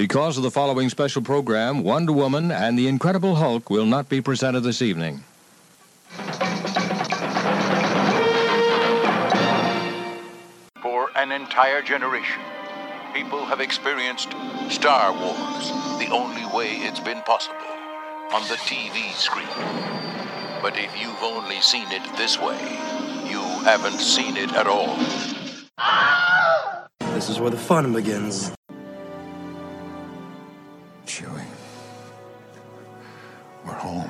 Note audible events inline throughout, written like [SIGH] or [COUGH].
Because of the following special program, Wonder Woman and the Incredible Hulk will not be presented this evening. For an entire generation, people have experienced Star Wars the only way it's been possible on the TV screen. But if you've only seen it this way, you haven't seen it at all. This is where the fun begins. We're home.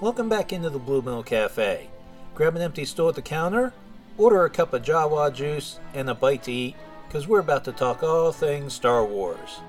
Welcome back into the Blue Milk Cafe. Grab an empty stool at the counter, order a cup of Jawa juice, and a bite to eat, because we're about to talk all things Star Wars.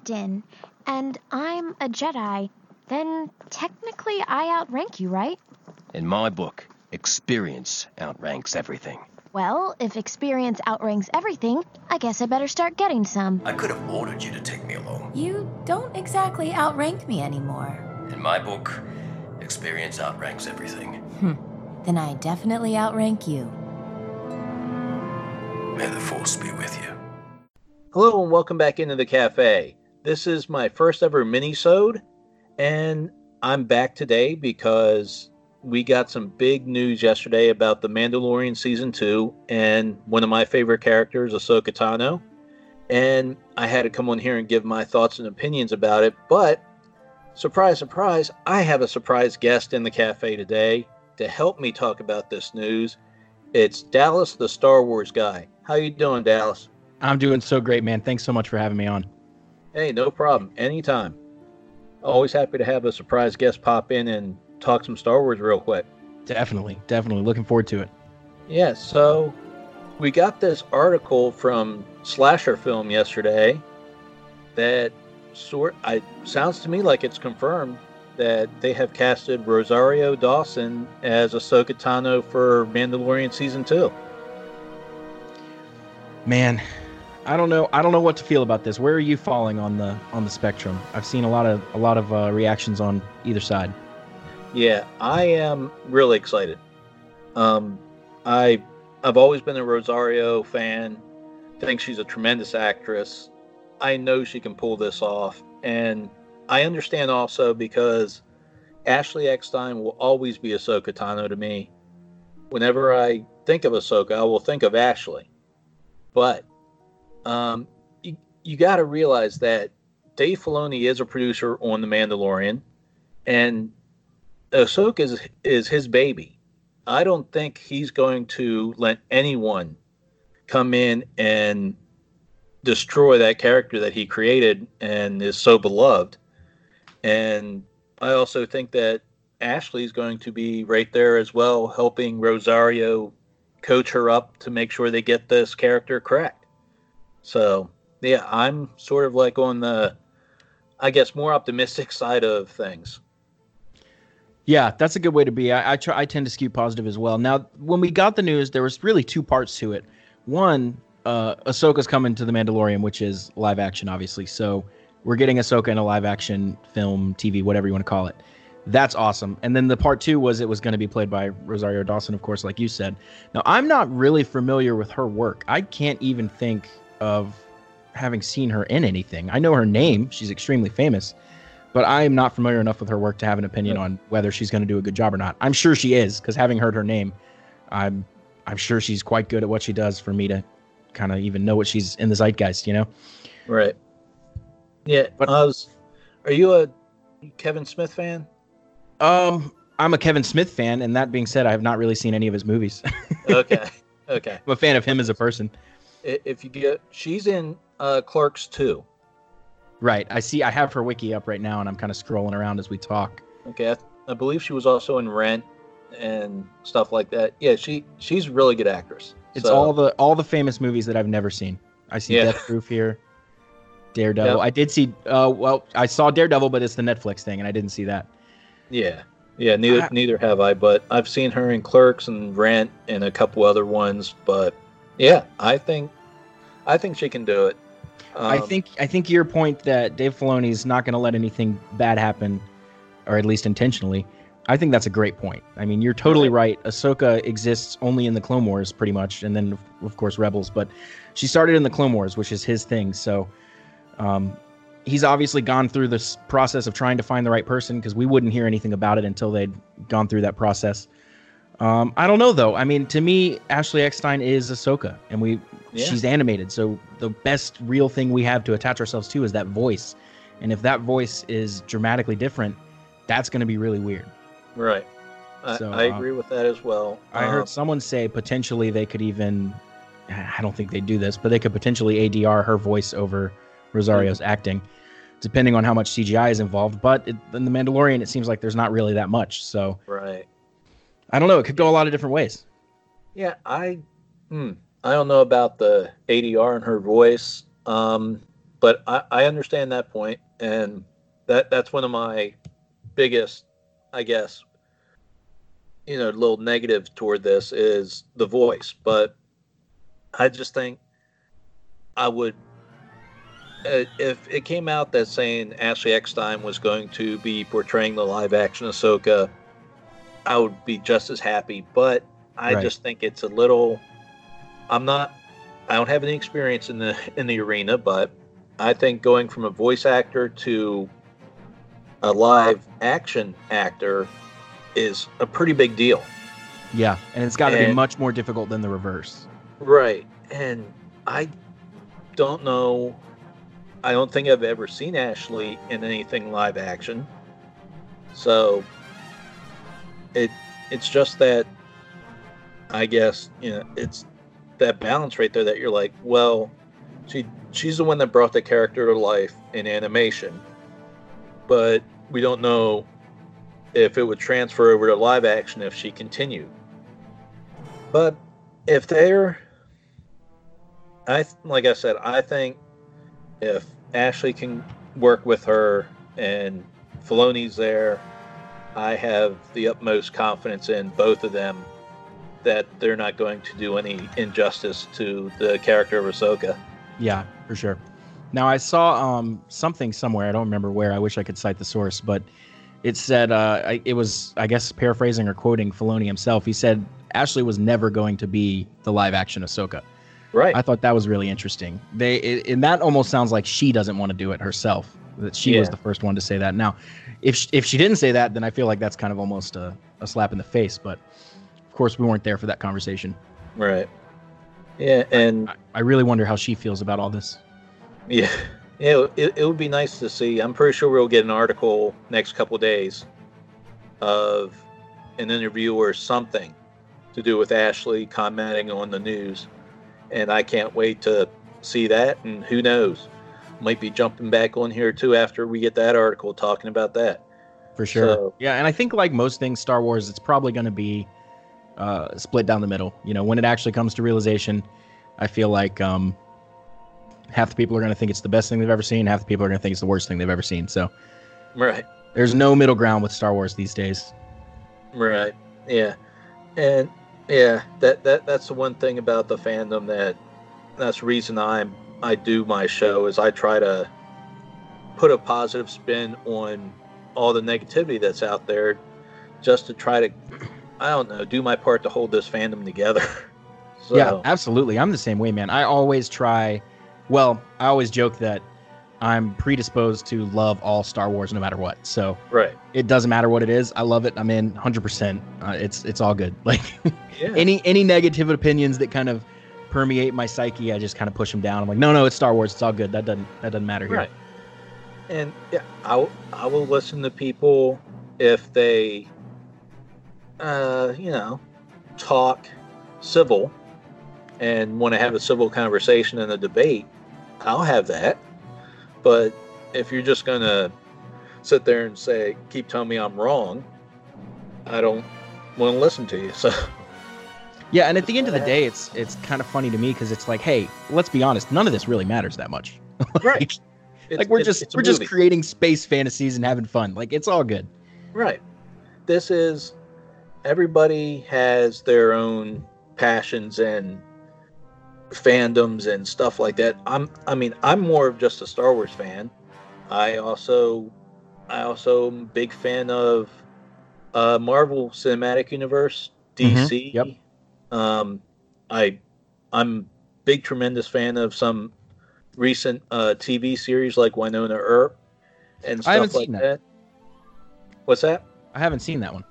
Captain and I'm a Jedi, then technically I outrank you, right? In my book, experience outranks everything. Well, if experience outranks everything, I guess I better start getting some. I could have ordered you to take me along. You don't exactly outrank me anymore. In my book, experience outranks everything. Hmm. Then I definitely outrank you. May the force be with you. Hello and welcome back into the cafe. This is my first ever mini-sode, and I'm back today because we got some big news yesterday about The Mandalorian Season 2 and one of my favorite characters, Ahsoka Tano. And I had to come on here and give my thoughts and opinions about it, but surprise, surprise, I have a surprise guest in the cafe today to help me talk about this news. It's Dallas, the Star Wars guy. How you doing, Dallas? I'm doing so great, man. Thanks so much for having me on. Hey, no problem. Anytime. Always happy to have a surprise guest pop in and talk some Star Wars real quick. Definitely, definitely. Looking forward to it. Yeah, so we got this article from Slashfilm yesterday that sort I sounds to me like it's confirmed that they have casted Rosario Dawson as Ahsoka Tano for Mandalorian season 2. Man, I don't know. I don't know what to feel about this. Where are you falling on the on the spectrum? I've seen a lot of a lot of uh, reactions on either side. Yeah, I am really excited. Um, I I've always been a Rosario fan. Think she's a tremendous actress. I know she can pull this off, and I understand also because Ashley Eckstein will always be Ahsoka Tano to me. Whenever I think of Ahsoka, I will think of Ashley. But um, you, you got to realize that Dave Filoni is a producer on The Mandalorian, and Ahsoka is is his baby. I don't think he's going to let anyone come in and destroy that character that he created and is so beloved. And I also think that Ashley's going to be right there as well, helping Rosario coach her up to make sure they get this character correct. So, yeah, I'm sort of like on the, I guess, more optimistic [LAUGHS] side of things. Yeah, that's a good way to be. I, I try. I tend to skew positive as well. Now, when we got the news, there was really two parts to it. One, uh, Ahsoka's coming to the Mandalorian, which is live action, obviously. So we're getting Ahsoka in a live action film, TV, whatever you want to call it. That's awesome. And then the part two was it was going to be played by Rosario Dawson, of course, like you said. Now, I'm not really familiar with her work. I can't even think of having seen her in anything. I know her name; she's extremely famous, but I am not familiar enough with her work to have an opinion on whether she's going to do a good job or not. I'm sure she is because having heard her name, I'm I'm sure she's quite good at what she does for me to kind of even know what she's in the zeitgeist. You know, Right. Yeah. But I was. Are you a Kevin Smith fan? um, I'm a Kevin Smith fan, and that being said, I have not really seen any of his movies. [LAUGHS] Okay. Okay. I'm a fan of him as a person. If you get, she's in uh, Clerks too. Right. I see. I have her wiki up right now, and I'm kind of scrolling around as we talk. Okay, I, I believe she was also in Rent and stuff like that. Yeah, she she's a really good actress. It's So, all the all the famous movies that I've never seen. I see Yeah. Death Proof here, Daredevil. Yep. I did see. Uh, well, I saw Daredevil, but it's the Netflix thing, and I didn't see that. yeah, yeah. Neither I- neither have I, but I've seen her in Clerks and Rent and a couple other ones. But yeah, I think I think she can do it. I Um, think I think your point that Dave Filoni is not going to let anything bad happen, or at least intentionally. I think that's a great point. I mean, you're totally right. Ahsoka exists only in the Clone Wars, pretty much, and then of course Rebels. But she started in the Clone Wars, which is his thing. So um, he's obviously gone through this process of trying to find the right person because we wouldn't hear anything about it until they'd gone through that process. Um, I don't know though. I mean, to me, Ashley Eckstein is Ahsoka, and we Yeah. she's animated. So the best real thing we have to attach ourselves to is that voice. And if that voice is dramatically different, that's going to be really weird. right. I, So, I agree with that as well. I Um, heard someone say potentially they could even, I don't think they do this, but they could potentially ADR her voice over Rosario's Mm-hmm. acting, depending on how much CGI is involved. But it, in The Mandalorian, it seems like there's not really that much. So right. I don't know. It could go a lot of different ways. Yeah, I, hmm, I don't know about the ADR in her voice, um, but I, I understand that point, and that that's one of my biggest, I guess, you know, little negatives toward this is the voice. But I just think I would, uh, if it came out that saying Ashley Eckstein was going to be portraying the live action Ahsoka, I would be just as happy. But I Right. just think it's a little. I'm not. I don't have any experience in the in the arena, but I think going from a voice actor to a live action actor is a pretty big deal. Yeah. And it's got to be much more difficult than the reverse. Right. And I don't know. I don't think I've ever seen Ashley in anything live action. So it it's just that I guess, you know, it's that balance right there that you're like, well, she she's the one that brought the character to life in animation. But we don't know if it would transfer over to live action if she continued. But if they're I like I said, I think if Ashley can work with her and Filoni's there, I have the utmost confidence in both of them that they're not going to do any injustice to the character of Ahsoka. Yeah, for sure. Now I saw um, something somewhere. I don't remember where. I wish I could cite the source, but it said uh, it was I guess paraphrasing or quoting Filoni himself. He said Ashley was never going to be the live action Ahsoka. Right. I thought that was really interesting. They it, and that almost sounds like she doesn't want to do it herself. That she was the first one to say that. Now, if sh- if she didn't say that, then I feel like that's kind of almost a, a slap in the face. But of course, we weren't there for that conversation. right. Yeah, and I, I really wonder how she feels about all this. yeah, yeah, it, it would be nice to see. I'm pretty sure we'll get an article next couple days of an interview or something to do with Ashley commenting on the news, and I can't wait to see that. And who knows, might be jumping back on here too after we get that article talking about that. for sure. So- yeah, and I think like most things Star Wars, it's probably going to be uh, split down the middle. You know, when it actually comes to realization, I feel like um, half the people are going to think it's the best thing they've ever seen, half the people are going to think it's the worst thing they've ever seen. So Right. there's no middle ground with Star Wars these days. Right. Yeah. And yeah, that that that's the one thing about the fandom that that's the reason I'm I do my show is I try to put a positive spin on all the negativity that's out there just to try to I don't know, do my part to hold this fandom together. [LAUGHS] so, Yeah, absolutely. I'm the same way, man. I always try. Well, I always joke that I'm predisposed to love all Star Wars no matter what. So Right. it doesn't matter what it is. I love it. I'm in 100%. Uh, it's it's all good. [LAUGHS] Like Yeah. any any negative opinions that kind of permeate my psyche, I just kind of push them down. I'm like, no, no, it's Star Wars. It's all good. That doesn't that doesn't matter here. Right. And yeah, I I will listen to people if they, uh, you know, talk civil and want to have a civil conversation and a debate, I'll have that. But if you're just to sit there and say, keep telling me I'm wrong, I don't want to listen to you. [LAUGHS] So, Yeah, and at the end of the day, it's it's kind of funny to me because it's like, hey, let's be honest, none of this really matters that much. [LAUGHS] right. like, It's- like we're it's- just it's we're just creating space fantasies and having fun. Like it's all good. Right. This is everybody has their own passions and fandoms and stuff like that. I'm I mean, I'm more of just a Star Wars fan. I also I also am a big fan of uh Marvel Cinematic Universe, DC. Mhm, yep. Um I I'm big tremendous fan of some recent uh TV series like Wynonna Earp and I haven't stuff like seen that. that. What's that? I haven't seen that one.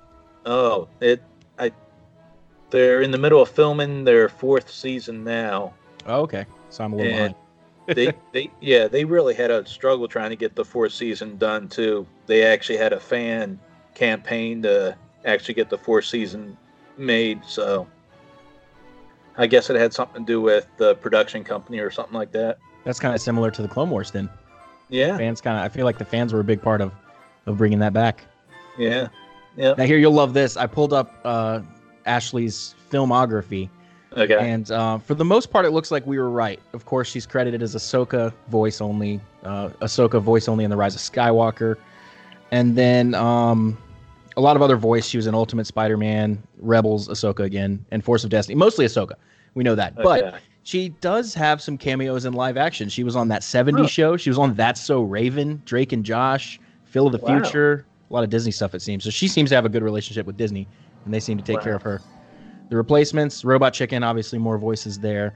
Oh, it I they're in the middle of filming their fourth season now. Oh, okay, so I'm a little And behind. they [LAUGHS] they yeah, they really had a struggle trying to get the fourth season done too. They actually had a fan campaign to actually get the fourth season made, so I guess it had something to do with the production company or something like that. That's kind of similar to the Clone Wars. Then Yeah, fans kind of, I feel like the fans were a big part of of bringing that back. yeah, yeah. Now here you'll love this. I pulled up uh, Ashley's filmography, Okay. and uh, for the most part, it looks like we were right. Of course, she's credited as Ahsoka voice only, uh, Ahsoka voice only in the Rise of Skywalker, and then um, a lot of other voice. She was in Ultimate Spider-Man, Rebels, Ahsoka again, and Force of Destiny. Mostly Ahsoka. We know that, but she does have some cameos in live action. She was on that 70s Huh. show. She was on That's So Raven, Drake and Josh, Phil of the Wow. Future, a lot of Disney stuff it seems. So she seems to have a good relationship with Disney, and they seem to take Wow. care of her. The replacements, Robot Chicken, obviously more voices there.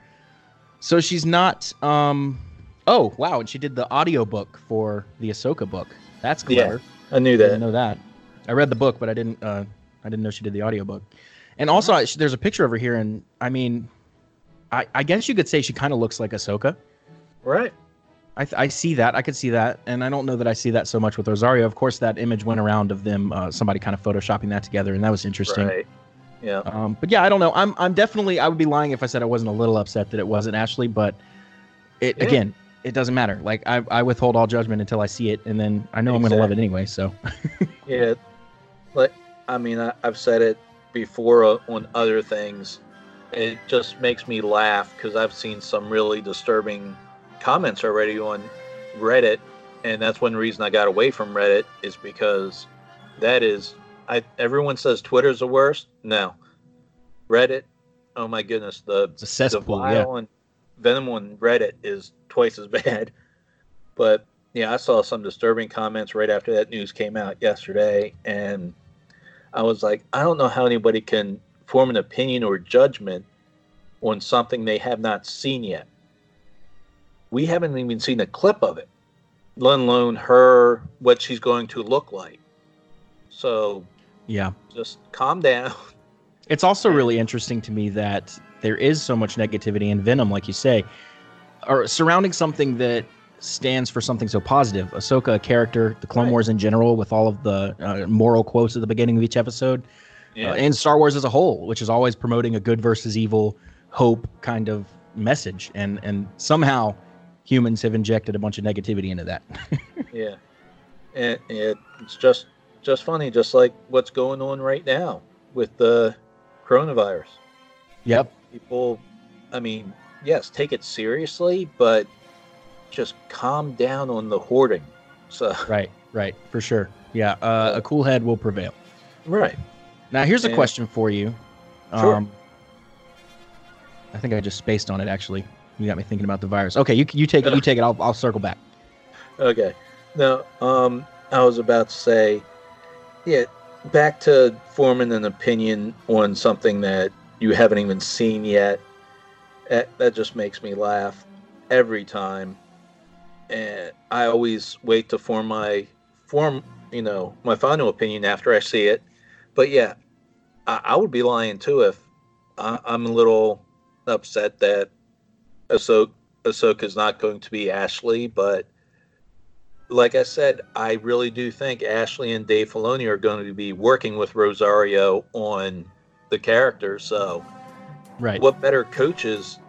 So she's not um oh wow, and she did the audiobook for the Ahsoka book. That's clever. Yeah. I knew I that. didn't know that. I read the book, but I didn't. Uh, I didn't know she did the audiobook. And also, I, there's a picture over here, and I mean, I, I guess you could say she kind of looks like Ahsoka. Right. I, th- I see that. I could see that, and I don't know that I see that so much with Rosario. Of course, that image went around of them, uh, somebody kind of photoshopping that together, and that was interesting. Right. Yeah. Um, but yeah, I don't know. I'm I'm definitely. I would be lying if I said I wasn't a little upset that it wasn't Ashley, but it Yeah. again, it doesn't matter. Like I, I withhold all judgment until I see it, and then I know I'm gonna love it anyway. So [LAUGHS] Yeah, like I mean, I, I've said it before uh, on other things. It just makes me laugh because I've seen some really disturbing comments already on Reddit, and that's one reason I got away from Reddit is because that is, I everyone says Twitter's the worst. No, Reddit. Oh my goodness, the it's a cesspool. the Yeah. vile and venom on Reddit is twice as [LAUGHS] bad. But yeah, I saw some disturbing comments right after that news came out yesterday, and I was like, I don't know how anybody can form an opinion or judgment on something they have not seen yet. We haven't even seen a clip of it, let alone her what she's going to look like. So Yeah. just calm down. [LAUGHS] It's also really interesting to me that there is so much negativity and venom, like you say, or surrounding something that stands for something so positive. Ahsoka, a character, the Clone Right. Wars in general, with all of the uh, moral quotes at the beginning of each episode, Yeah. uh, and Star Wars as a whole, which is always promoting a good versus evil, hope kind of message, and and somehow humans have injected a bunch of negativity into that. [LAUGHS] Yeah, and it, it's just just funny, just like what's going on right now with the coronavirus. yep. People, I mean, yes, take it seriously, but just calm down on the hoarding. So Right. Right. For sure. Yeah. Uh, a cool head will prevail. right, Now, here's a Yeah. question for you. Sure. Um, I think I just spaced on it. Actually, you got me thinking about the virus. Okay, you you take it. You take it. I'll I'll circle back. okay. Now, um, I was about to say, yeah, back to forming an opinion on something that you haven't even seen yet. That, that just makes me laugh every time. And I always wait to form my form, you know, my final opinion after I see it. But yeah, I, I would be lying too if I, I'm a little upset that Ahsoka Ahsoka's not going to be Ashley. But like I said, I really do think Ashley and Dave Filoni are going to be working with Rosario on the character. So Right. what better coaches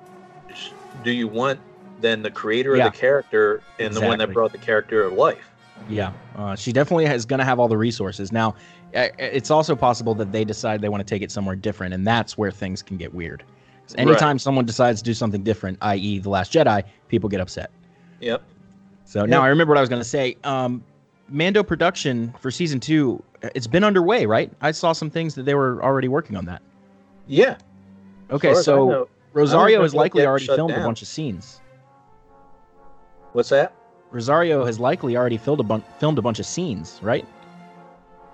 do you want then the creator Yeah. of the character and the one that brought the character of life? Yeah, uh, she definitely is going to have all the resources. Now, it's also possible that they decide they want to take it somewhere different, and that's where things can get weird. anytime someone decides to do something different, i.e., The Last Jedi, people get upset. Yep. So now I remember what I was going to say. Um, Mando production for season two, it's been underway, right? I saw some things that they were already working on that. Yeah. Okay, far as I so Rosario has likely already filmed a bunch of scenes. What's that? Rosario has likely already filmed a bunch filmed a bunch of scenes, right?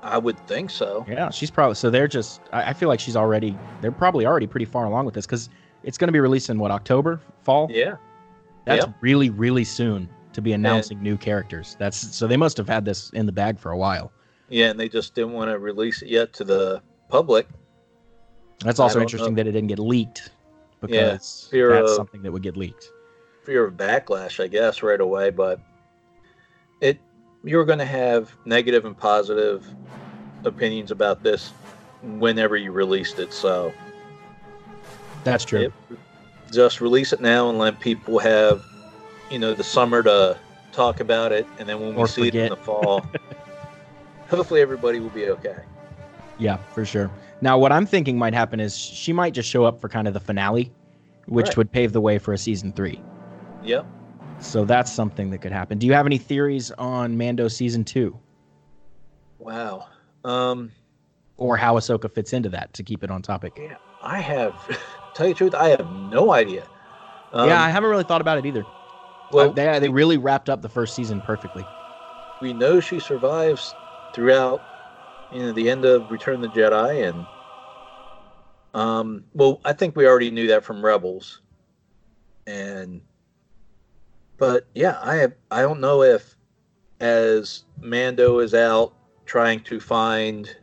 I would think so. Yeah, she's probably so they're just. I, I feel like she's already. They're probably already pretty far along with this because it's going to be released in what October, fall. Yeah. That's Yep. really really soon to be announcing new characters. That's so they must have had this in the bag for a while. Yeah, and they just didn't want to release it yet to the public. That's also interesting know. that it didn't get leaked because fear that's of- something that would get leaked. Fear of backlash, I guess, right away. But it you're going to have negative and positive opinions about this whenever you released it. So That's true. it- just release it now and let people have, you know, the summer to talk about it, and then when we Or see it in the fall, [LAUGHS] hopefully everybody will be okay. Yeah, for sure. Now, what I'm thinking might happen is she might just show up for kind of the finale, which Right. would pave the way for a season three. Yep. So that's something that could happen. Do you have any theories on Mando season two Wow. Um. or how Ahsoka fits into that to keep it on topic? Yeah, I have. [LAUGHS] Tell you the truth, I have no idea. Um, yeah, I haven't really thought about it either. well, Uh, they, they really wrapped up the first season perfectly. we know she survives throughout you know the end of return of the jedi and um well i think we already knew that from rebels and but yeah i have i don't know if as mando is out trying to find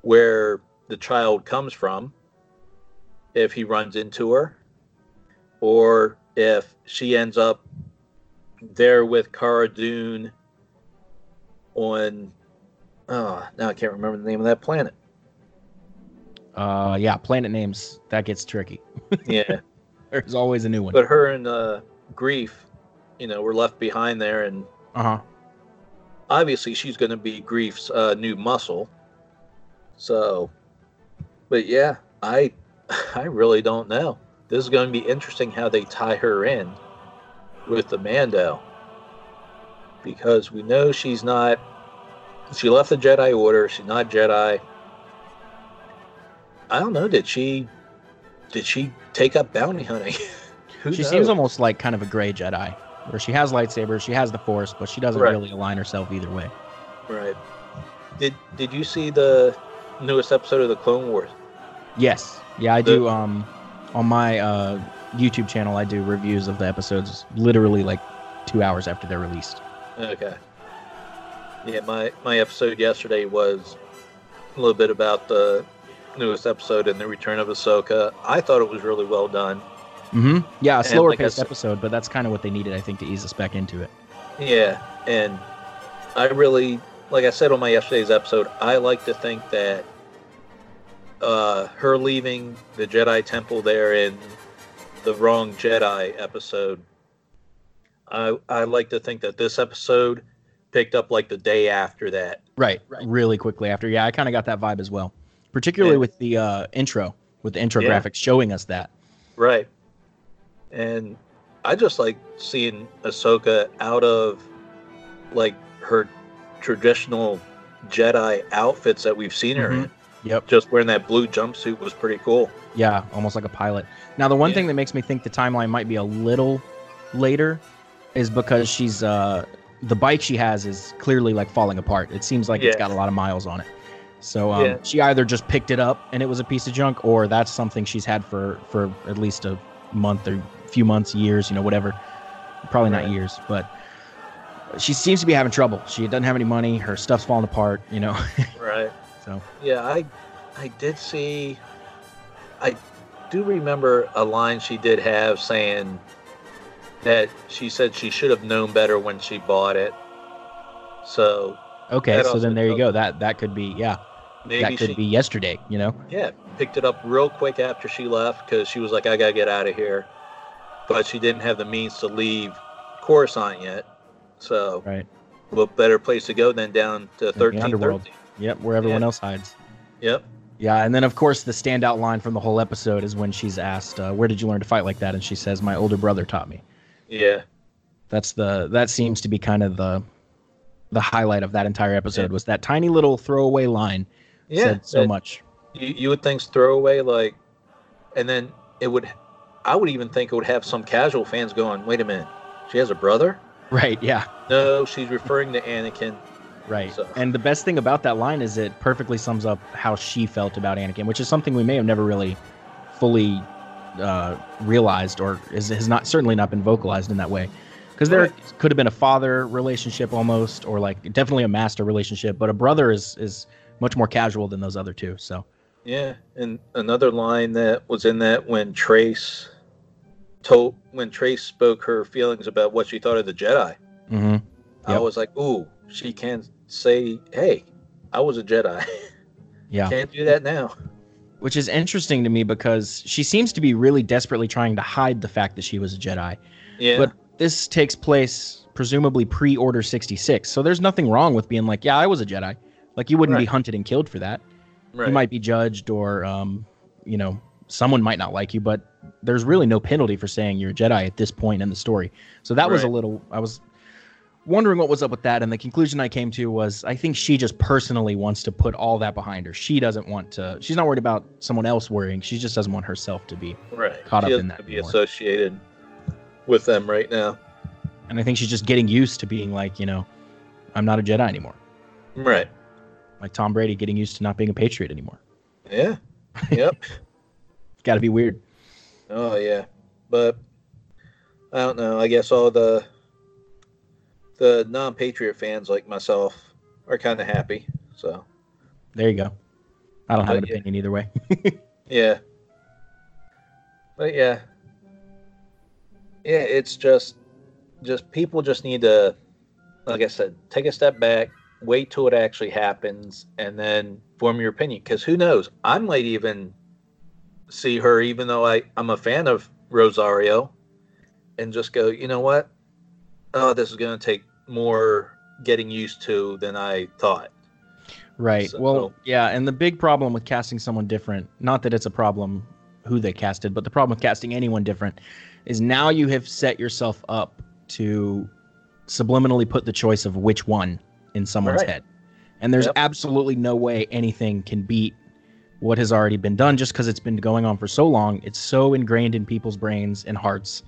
where the child comes from if he runs into her or if she ends up there with Cara Dune on oh now I can't remember the name of that planet. Uh, yeah, planet names that gets tricky. Yeah. [LAUGHS] There's always a new one. but her and uh Greef, you know, were left behind there and Uh huh. obviously she's gonna be Greef's uh new muscle. So but yeah, I [LAUGHS] I really don't know. This is gonna be interesting how they tie her in with the Mando. Because we know she's not she left the Jedi Order, she's not Jedi. I don't know, did she did she take up bounty hunting? [LAUGHS] Who She knows? seems almost like kind of a gray Jedi, where she has lightsabers, she has the Force, but she doesn't Right. really align herself either way. Right. Did did you see the newest episode of the Clone Wars? Yes. Yeah, I The- do. Um, on my uh, YouTube channel, I do reviews of the episodes literally like two hours after they're released. Okay. Yeah, my my episode yesterday was a little bit about the newest episode and the return of Ahsoka. I thought it was really well done. Mm-hmm. Yeah, a slower like paced said- episode, but that's kind of what they needed, I think, to ease us back into it. Yeah, and I really, like I said on my yesterday's episode, I like to think that uh, her leaving the Jedi Temple there in the wrong Jedi episode, I I like to think that this episode picked up like the day after that. Right, right. Really quickly after. Yeah, I kind of got that vibe as well, particularly Yeah. with the uh, intro, with the intro Yeah. graphics showing us that. Right. And I just like seeing Ahsoka out of like her traditional Jedi outfits that we've seen her Mhm. in. Yep. Just wearing that blue jumpsuit was pretty cool. Yeah, almost like a pilot. Now, the one Yeah. thing that makes me think the timeline might be a little later is because she's uh the bike she has is clearly like falling apart. It seems like it's got a lot of miles on it. So um, Yeah. she either just picked it up and it was a piece of junk, or that's something she's had for for at least a month or few months, years, you know, whatever. Probably not years, but she seems to be having trouble. She doesn't have any money. Her stuff's falling apart. You know, [LAUGHS] Right. so Yeah, I I did see I do remember a line she did have saying that she said she should have known better when she bought it. So okay. So then there you go. That that could be yeah. maybe that could she be yesterday. You know. yeah, picked it up real quick after she left because she was like, I gotta get out of here. But she didn't have the means to leave Coruscant yet. So, Right. what better place to go than down to thirteen underworld. Yep, where everyone Yeah. else hides. Yep. Yeah, and then of course the standout line from the whole episode is when she's asked, uh, "Where did you learn to fight like that?" and she says, "My older brother taught me." Yeah. That's the that seems to be kind of the the highlight of that entire episode Yeah. was that tiny little throwaway line Yeah. said so much. You, you would think throwaway like, and then it would. I would even think it would have some casual fans going, "Wait a minute, she has a brother." Right? Yeah. No, she's referring to Anakin. Right. So- And the best thing about that line is it perfectly sums up how she felt about Anakin, which is something we may have never really fully uh, realized or is, has not certainly not been vocalized in that way. Because there Right. could have been a father relationship almost, or like definitely a master relationship, but a brother is is much more casual than those other two. So Yeah, and another line that was in that when Trace told when Trace spoke her feelings about what she thought of the Jedi, hmm I was like, "Ooh, she can say, hey, I was a Jedi. [LAUGHS] yeah, Can't do that now." which is interesting to me because she seems to be really desperately trying to hide the fact that she was a Jedi. Yeah, But this takes place presumably pre Order 66. So there's nothing wrong with being like, yeah, I was a Jedi. Like you wouldn't be hunted and killed for that. right. You might be judged or, um, you know, someone might not like you, but there's really no penalty for saying you're a Jedi at this point in the story. So that was a little, I was wondering what was up with that. And the conclusion I came to was I think she just personally wants to put all that behind her. She doesn't want to, she's not worried about someone else worrying. She just doesn't want herself to be. right. caught she up in that be more. associated with them right now. And I think she's just getting used to being like, you know, I'm not a Jedi anymore. Right. like Tom Brady getting used to not being a Patriot anymore. Yeah. [LAUGHS] Yep. It's got to be weird. Oh yeah, but I don't know. I guess all the the non-patriot fans like myself are kind of happy. So There you go. I don't have an yeah. opinion either way. [LAUGHS] Yeah. But yeah. Yeah, it's just just people just need to like I said, take a step back, wait till it actually happens and then form your opinion cuz who knows? I might even see her even though I I'm a fan of Rosario and just go, "You know what? Oh, this is going to take more getting used to than I thought." right. So- well, yeah. And the big problem with casting someone different, not that it's a problem who they casted, but the problem with casting anyone different is now you have set yourself up to subliminally put the choice of which one in someone's Right. head. And there's Yep. absolutely no way anything can beat what has already been done just because it's been going on for so long. It's so ingrained in people's brains and hearts.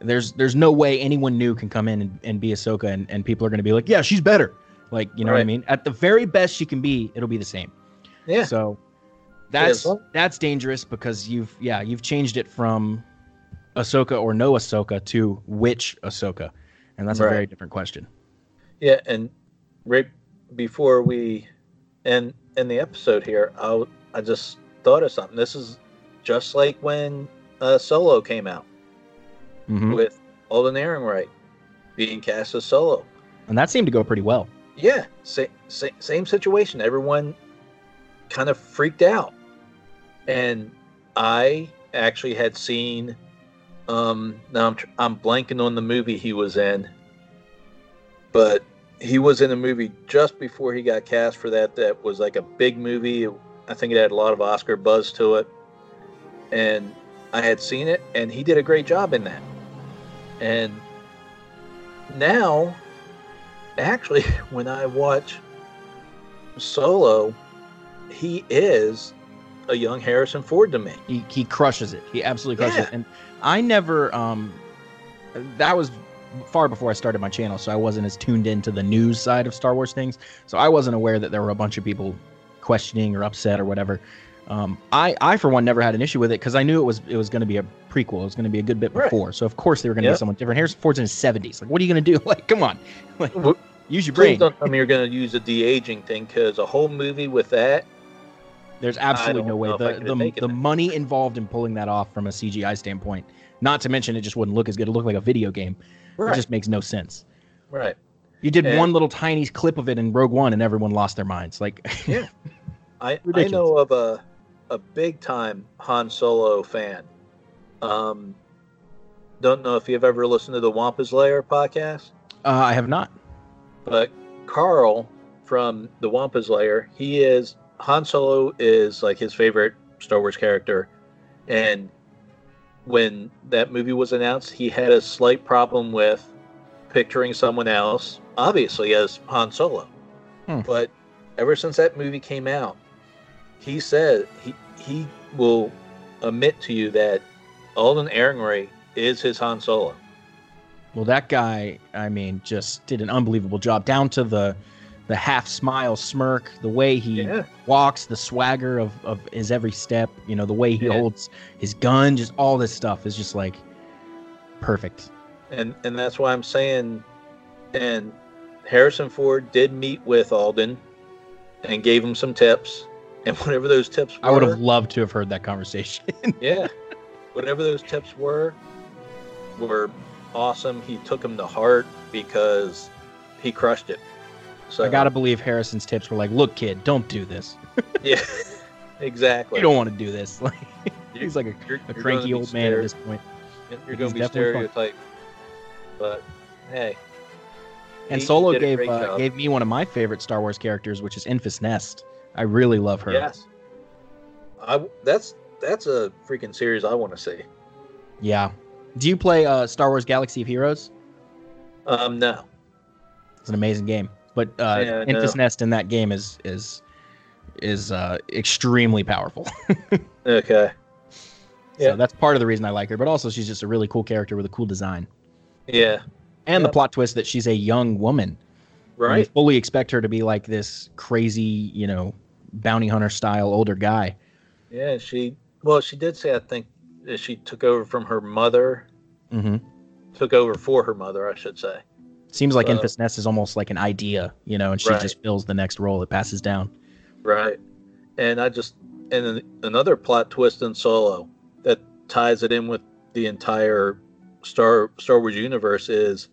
There's there's no way anyone new can come in and, and be Ahsoka and, and people are gonna be like, yeah, she's better. Like, you know what I mean? At the very best she can be, it'll be the same. Yeah. So that's well- that's dangerous because you've yeah, you've changed it from Ahsoka or no Ahsoka to which Ahsoka. And that's a very different question. Yeah, and right before we end end the episode here, I I just thought of something. This is just like when uh, Solo came out Mhm. with Alden Ehrenreich being cast as Solo. And that seemed to go pretty well. Yeah, sa- sa- same situation. Everyone kind of freaked out, and I actually had seen. Um, now I'm tr- I'm blanking on the movie he was in, but he was in a movie just before he got cast for that. That was like a big movie. I think it had a lot of Oscar buzz to it, and I had seen it, and he did a great job in that. And now actually [LAUGHS] when i watch solo he is a young harrison ford to me He he crushes it. He absolutely crushes Yeah. it. And I never um that was far before I started my channel, so I wasn't as tuned into the news side of Star Wars things. So I wasn't aware that there were a bunch of people questioning or upset or whatever. Um, I, I for one never had an issue with it because I knew it was it was going to be a prequel. It was going to be a good bit Right. before. So of course they were going to Yep. be someone different. Harrison Ford's in his seventies. Like, what are you going to do? [LAUGHS] Like, come on, like, use your brain. don't tell me you're going to use a de-aging thing because a whole movie with that There's absolutely no way. know if I The the, the money involved in pulling that off from a CGI standpoint, not to mention it just wouldn't look as good. It looked like a video game. It just makes no sense. right You did And- one little tiny clip of it in Rogue One, and everyone lost their minds. Like, Yeah. [LAUGHS] I, I know of a a big time Han Solo fan. Um, don't know if you've ever listened to the Wampa's Lair podcast, Uh, I have not. but Carl from the Wampa's Lair, he is Han Solo is like his favorite Star Wars character, and when that movie was announced, he had a slight problem with picturing someone else, obviously as Han Solo. Hmm. But ever since that movie came out, he said he he will admit to you that Alden Ehrenreich is his Han Solo. Well, that guy, I mean, just did an unbelievable job down to the the half smile smirk, the way he Yeah. walks, the swagger of, of his every step, you know, the way he Yeah. holds his gun, just all this stuff is just like perfect. and and that's why I'm saying, and Harrison Ford did meet with Alden and gave him some tips, [LAUGHS] and whatever those tips were, I would have loved to have heard that conversation. [LAUGHS] yeah, whatever those tips were, were awesome. He took them to heart because he crushed it. So I gotta believe Harrison's tips were like, "Look, kid, don't do this. [LAUGHS] yeah, exactly. You don't want to do this." Like he's like a, You're- a you're cranky old man at this point. You're going to be stereotyped, but hey. And Solo gave uh, gave me one of my favorite Star Wars characters, which is Enfys Nest. I really love her. Yes. I that's that's a freaking series I want to see. Yeah. Do you play uh, Star Wars Galaxy of Heroes? Um, no. It's an amazing game. But uh, Yeah, Enfys no. Nest in that game is is is uh, extremely powerful. [LAUGHS] Okay. Yeah. So that's part of the reason I like her. But also, she's just a really cool character with a cool design. Yeah. And the plot twist that she's a young woman. And You fully expect her to be like this crazy, you know, bounty hunter style older guy. Yeah. She. Well, she did say I think that she took over from her mother. hmm Took over for her mother, I should say. Seems like So- Enfys Nest is almost like an idea, you know, and she Right. just fills the next role it passes down. Right. And I just and another plot twist in Solo that ties it in with the entire Star Star Wars universe is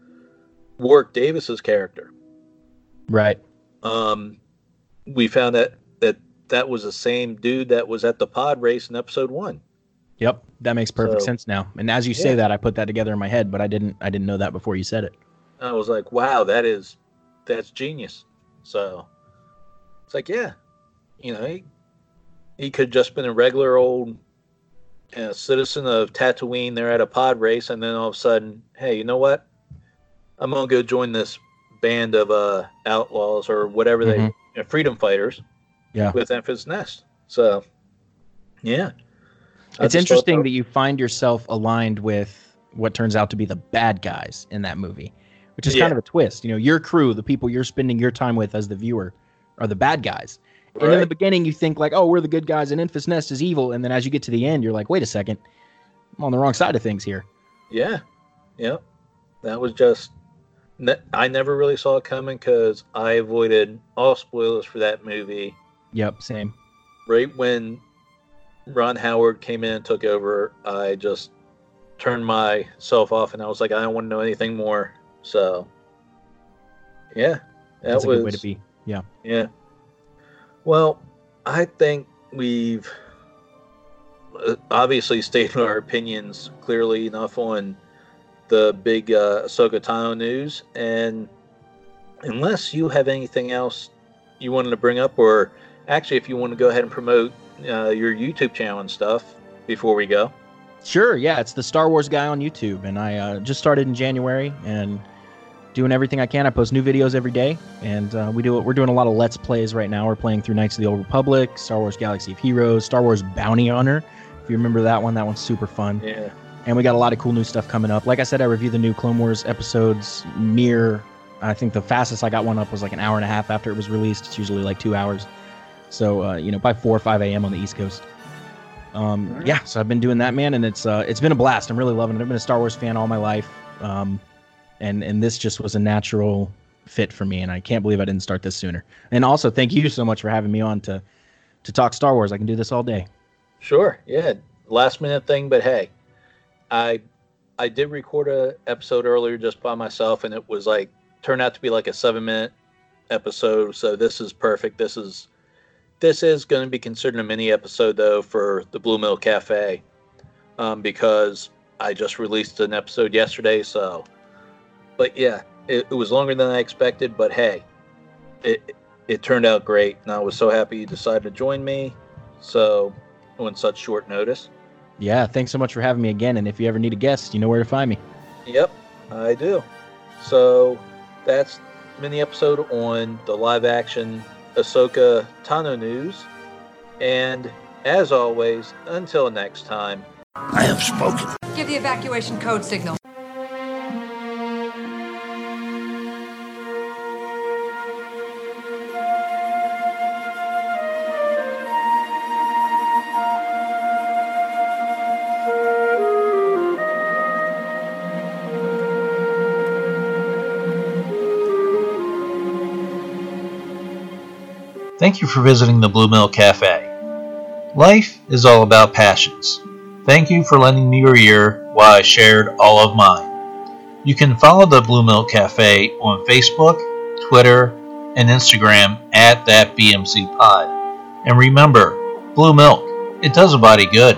Warwick Davis's character. Right. Um, we found that that that was the same dude that was at the pod race in Episode One. Yep. That makes perfect So- sense now. And as you say that, I put that together in my head, but I didn't I didn't know that before you said it. I was like, wow, that is that's genius. So it's like, yeah, you know, he, he could just been a regular old uh, citizen of Tatooine. They're at a pod race, and then all of a sudden, hey, you know what? I'm gonna go join this band of uh, outlaws or whatever they Mhm. you know, freedom fighters. Yeah. with Enfys Nest. So, yeah, I it's interesting that you find yourself aligned with what turns out to be the bad guys in that movie, which is Yeah. kind of a twist. You know, your crew, the people you're spending your time with as the viewer, are the bad guys. And in the beginning, you think like, "Oh, we're the good guys," and Enfys Nest is evil. And then as you get to the end, you're like, "Wait a second, I'm on the wrong side of things here." Yeah, yeah. That was just. Ne- I never really saw it coming because I avoided all spoilers for that movie. Yep, same. Right when Ron Howard came in and took over, I just turned myself off and I was like, I don't want to know anything more. So, yeah, that That's a was good way to be. Yeah. yeah. Well, I think we've uh, obviously stated our opinions clearly enough on the big uh, Ahsoka Tano news, and unless you have anything else you wanted to bring up, or actually, if you want to go ahead and promote uh, your YouTube channel and stuff before we go. Sure, yeah, it's the Star Wars guy on YouTube, and I uh, just started in January and doing everything I can. I post new videos every day, and uh, we do we're doing a lot of Let's Plays right now. We're playing through Knights of the Old Republic, Star Wars Galaxy of Heroes, Star Wars Bounty Hunter. If you remember that one, that one's super fun. Yeah. And we got a lot of cool new stuff coming up. Like I said, I review the new Clone Wars episodes near. I think the fastest I got one up was like an hour and a half after it was released. It's usually like two hours. So uh, you know, by four or five a.m. on the East Coast. Um, Alright. yeah, so I've been doing that, man, and it's uh, it's been a blast. I'm really loving it. I've been a Star Wars fan all my life, um, and and this just was a natural fit for me, and I can't believe I didn't start this sooner. And also, thank you so much for having me on to to talk Star Wars. I can do this all day. Sure. Yeah. Last minute thing, but hey, I I did record a episode earlier just by myself, and it was like turned out to be like a seven minute episode. So this is perfect. This is this is going to be considered a mini episode though for the Blue Milk Cafe, um, because I just released an episode yesterday, so. But yeah, it, it was longer than I expected, but hey, it it turned out great, and I was so happy you decided to join me. So, on such short notice. Yeah, thanks so much for having me again. And if you ever need a guest, you know where to find me. Yep, I do. So that's mini episode on the live action Ahsoka Tano news. And as always, until next time, I have spoken. Give the evacuation code signal. Thank you for visiting the Blue Milk Cafe. Life is all about passions. Thank you for lending me your ear while I shared all of mine. You can follow the Blue Milk Cafe on Facebook, Twitter, and Instagram at that BMC Pod. And remember, blue milk, it does a body good.